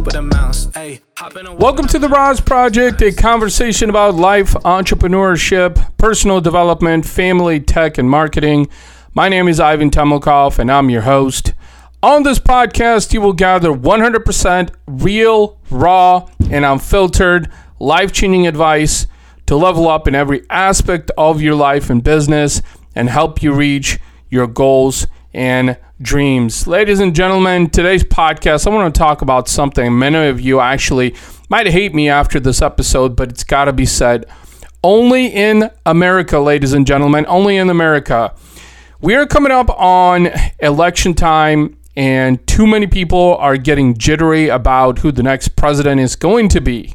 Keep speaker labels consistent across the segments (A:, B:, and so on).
A: Jupiter mouse. Hey, hop in a
B: Welcome to the RAS Project, a conversation about life, entrepreneurship, personal development, family, tech, and marketing. My name is Ivan Temelkov, and I'm your host. On this podcast, you will gather 100% real, raw, and unfiltered, life changing advice to level up in every aspect of your life and business and help you reach your goals and dreams. Ladies and gentlemen, today's podcast, I want to talk about something many of you actually might hate me after this episode, but it's got to be said. Only in America, ladies and gentlemen, only in America. We are coming up on election time, and too many people are getting jittery about who the next president is going to be.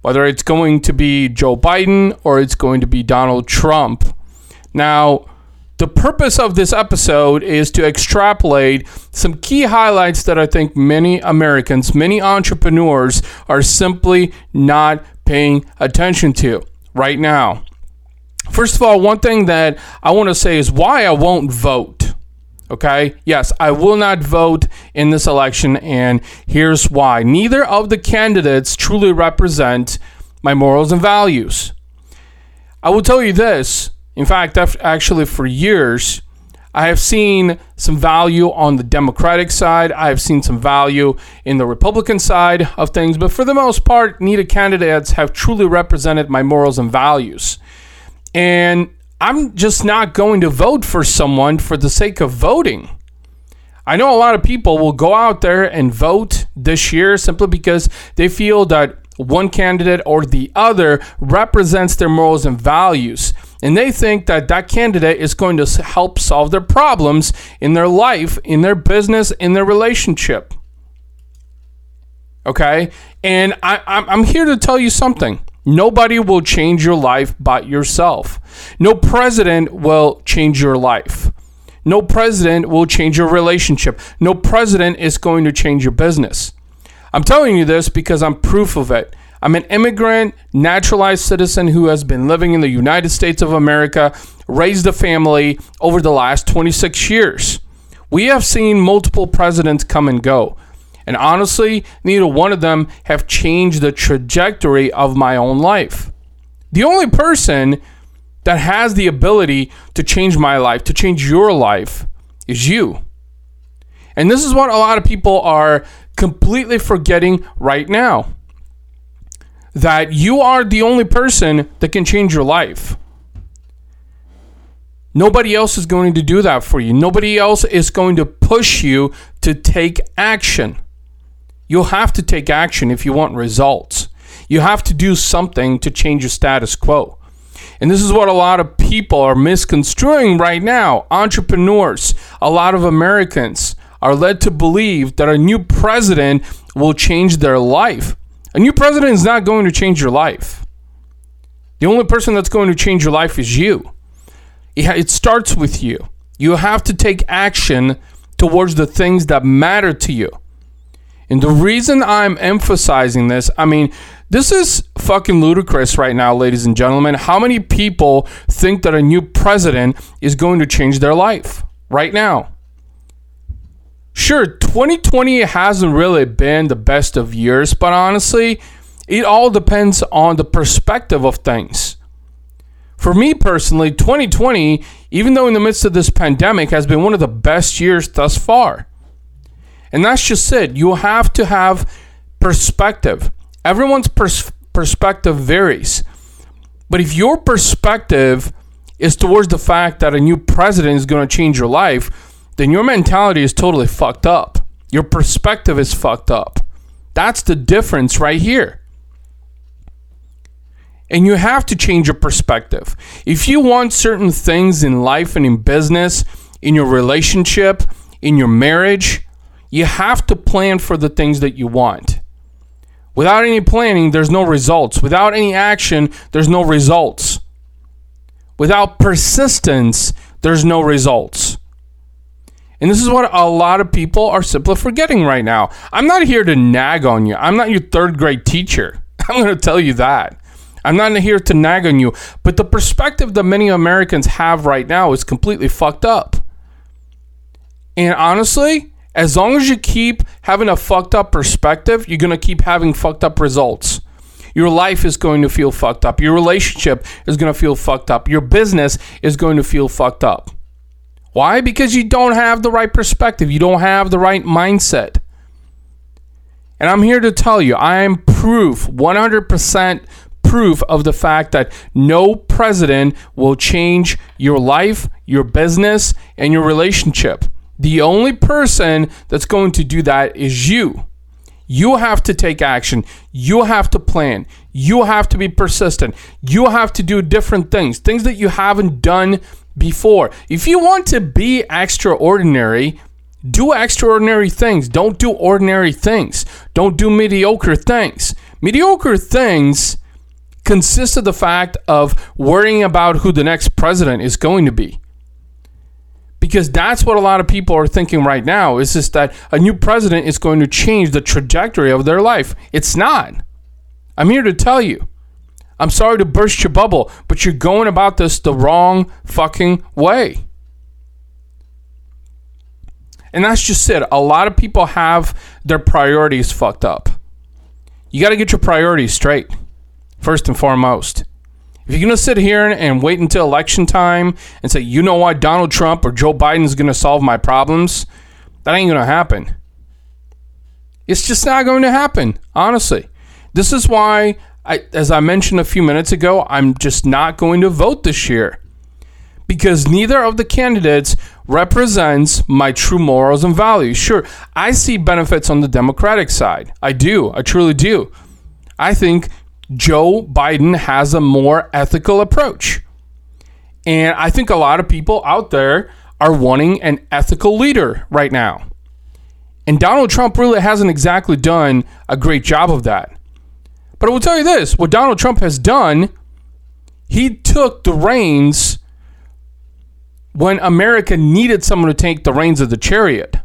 B: Whether it's going to be Joe Biden or it's going to be Donald Trump. Now, the purpose of this episode is to extrapolate some key highlights that I think many Americans, many entrepreneurs are simply not paying attention to right now. First of all, one thing that I want to say is why I won't vote. Okay? Yes, I will not vote in this election, and here's why. Neither of the candidates truly represent my morals and values. I will tell you this in fact, actually, for years, I have seen some value on the Democratic side. I have seen some value in the Republican side of things. But for the most part, neither candidates have truly represented my morals and values. And I'm just not going to vote for someone for the sake of voting. I know a lot of people will go out there and vote this year simply because they feel that one candidate or the other represents their morals and values and they think that that candidate is going to help solve their problems in their life, in their business, in their relationship. Okay? And I, I'm here to tell you something. Nobody will change your life but yourself. No president will change your life. No president will change your relationship. No president is going to change your business. I'm telling you this because I'm proof of it. I'm an immigrant, naturalized citizen who has been living in the United States of America, raised a family over the last 26 years. We have seen multiple presidents come and go. And honestly, neither one of them have changed the trajectory of my own life. The only person that has the ability to change my life, to change your life, is you. And this is what a lot of people are completely forgetting right now that you are the only person that can change your life. Nobody else is going to do that for you. Nobody else is going to push you to take action. You'll have to take action if you want results. You have to do something to change your status quo. And this is what a lot of people are misconstruing right now. Entrepreneurs, a lot of Americans are led to believe that a new president will change their life. A new president is not going to change your life. The only person that's going to change your life is you. It starts with you. You have to take action towards the things that matter to you. And the reason I'm emphasizing this, I mean, this is fucking ludicrous right now, ladies and gentlemen. How many people think that a new president is going to change their life right now? Sure, 2020 hasn't really been the best of years, but honestly, it all depends on the perspective of things. For me personally, 2020, even though in the midst of this pandemic, has been one of the best years thus far. And that's just it. You have to have perspective. Everyone's pers- perspective varies. But if your perspective is towards the fact that a new president is going to change your life, then your mentality is totally fucked up. Your perspective is fucked up. That's the difference right here. And you have to change your perspective. If you want certain things in life and in business, in your relationship, in your marriage, you have to plan for the things that you want. Without any planning, there's no results. Without any action, there's no results. Without persistence, there's no results. And this is what a lot of people are simply forgetting right now. I'm not here to nag on you. I'm not your third grade teacher. I'm going to tell you that. I'm not here to nag on you. But the perspective that many Americans have right now is completely fucked up. And honestly, As long as you keep having a fucked up perspective, you're going to keep having fucked up results. Your life is going to feel fucked up. Your relationship is going to feel fucked up. Your business is going to feel fucked up. Why? Because you don't have the right perspective. You don't have the right mindset. And I'm here to tell you, I am proof, 100% proof of the fact that no president will change your life, your business, and your relationship. The only person that's going to do that is you. You have to take action. You have to plan. You have to be persistent. You have to do different things, things that you haven't done before. If you want to be extraordinary, do extraordinary things. Don't do ordinary things. Don't do mediocre things. Mediocre things consist of the fact of worrying about who the next president is going to be. Because that's what a lot of people are thinking right now is just that a new president is going to change the trajectory of their life. It's not. I'm here to tell you. I'm sorry to burst your bubble, but you're going about this the wrong fucking way. And that's just it. A lot of people have their priorities fucked up. You got to get your priorities straight, first and foremost. If you're going to sit here and wait until election time and say, you know what, Donald Trump or Joe Biden's going to solve my problems, that ain't going to happen. It's just not going to happen, honestly. This is why, I, as I mentioned a few minutes ago, I'm just not going to vote this year because neither of the candidates represents my true morals and values. Sure, I see benefits on the Democratic side. I do. I truly do. I think Joe Biden has a more ethical approach. And I think a lot of people out there are wanting an ethical leader right now. And Donald Trump really hasn't exactly done a great job of that. But I will tell you this what Donald Trump has done, he took the reins when America needed someone to take the reins of the chariot.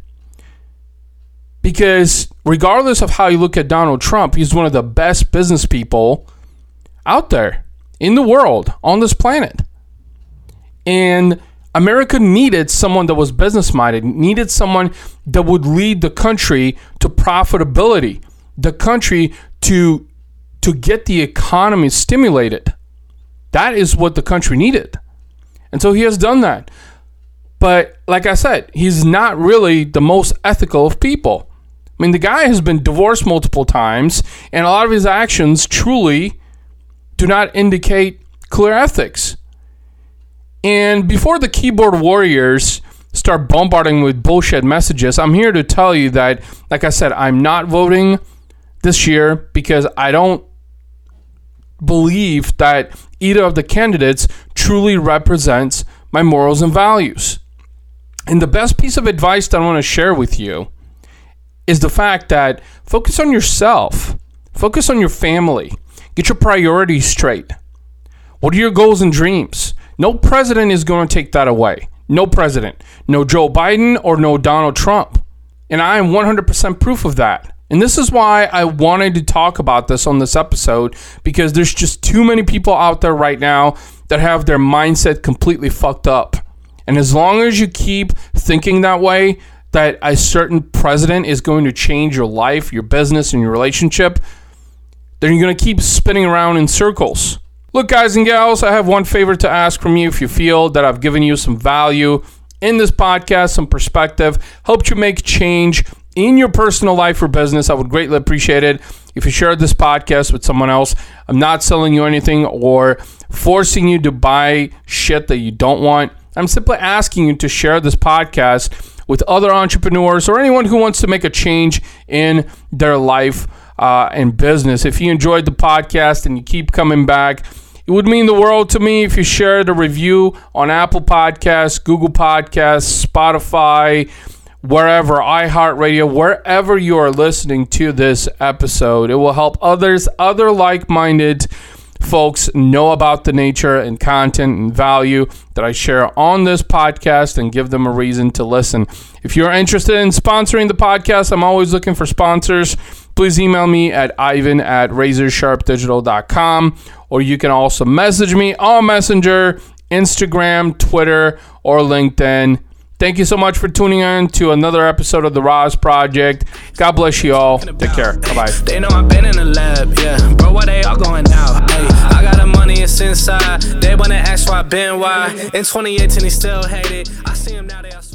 B: Because regardless of how you look at Donald Trump, he's one of the best business people out there in the world on this planet. And America needed someone that was business minded, needed someone that would lead the country to profitability, the country to to get the economy stimulated. That is what the country needed. And so he has done that. But like I said, he's not really the most ethical of people. I mean, the guy has been divorced multiple times, and a lot of his actions truly do not indicate clear ethics. And before the keyboard warriors start bombarding with bullshit messages, I'm here to tell you that, like I said, I'm not voting this year because I don't believe that either of the candidates truly represents my morals and values. And the best piece of advice that I want to share with you is the fact that focus on yourself, focus on your family, get your priorities straight. What are your goals and dreams? No president is going to take that away. No president. No Joe Biden or no Donald Trump. And I am 100% proof of that. And this is why I wanted to talk about this on this episode because there's just too many people out there right now that have their mindset completely fucked up. And as long as you keep thinking that way, that a certain president is going to change your life, your business, and your relationship, then you're going to keep spinning around in circles. Look, guys and gals, I have one favor to ask from you. If you feel that I've given you some value in this podcast, some perspective, helped you make change in your personal life or business, I would greatly appreciate it if you share this podcast with someone else. I'm not selling you anything or forcing you to buy shit that you don't want. I'm simply asking you to share this podcast with other entrepreneurs or anyone who wants to make a change in their life uh, and business. If you enjoyed the podcast and you keep coming back, it would mean the world to me if you shared a review on Apple Podcasts, Google Podcasts, Spotify, wherever, iHeartRadio, wherever you are listening to this episode. It will help others, other like minded folks know about the nature and content and value that I share on this podcast and give them a reason to listen. If you're interested in sponsoring the podcast, I'm always looking for sponsors. Please email me at ivan at razorsharpdigital.com or you can also message me on Messenger, Instagram, Twitter, or LinkedIn. Thank you so much for tuning in to another episode of the RAS Project. God bless you all. Take care. Bye bye.
A: They know I've been in the lab, yeah. Bro, why they all going? Hey, I got the money, it's inside. They wanna ask why I been why. In 2018, he still. I see now, they.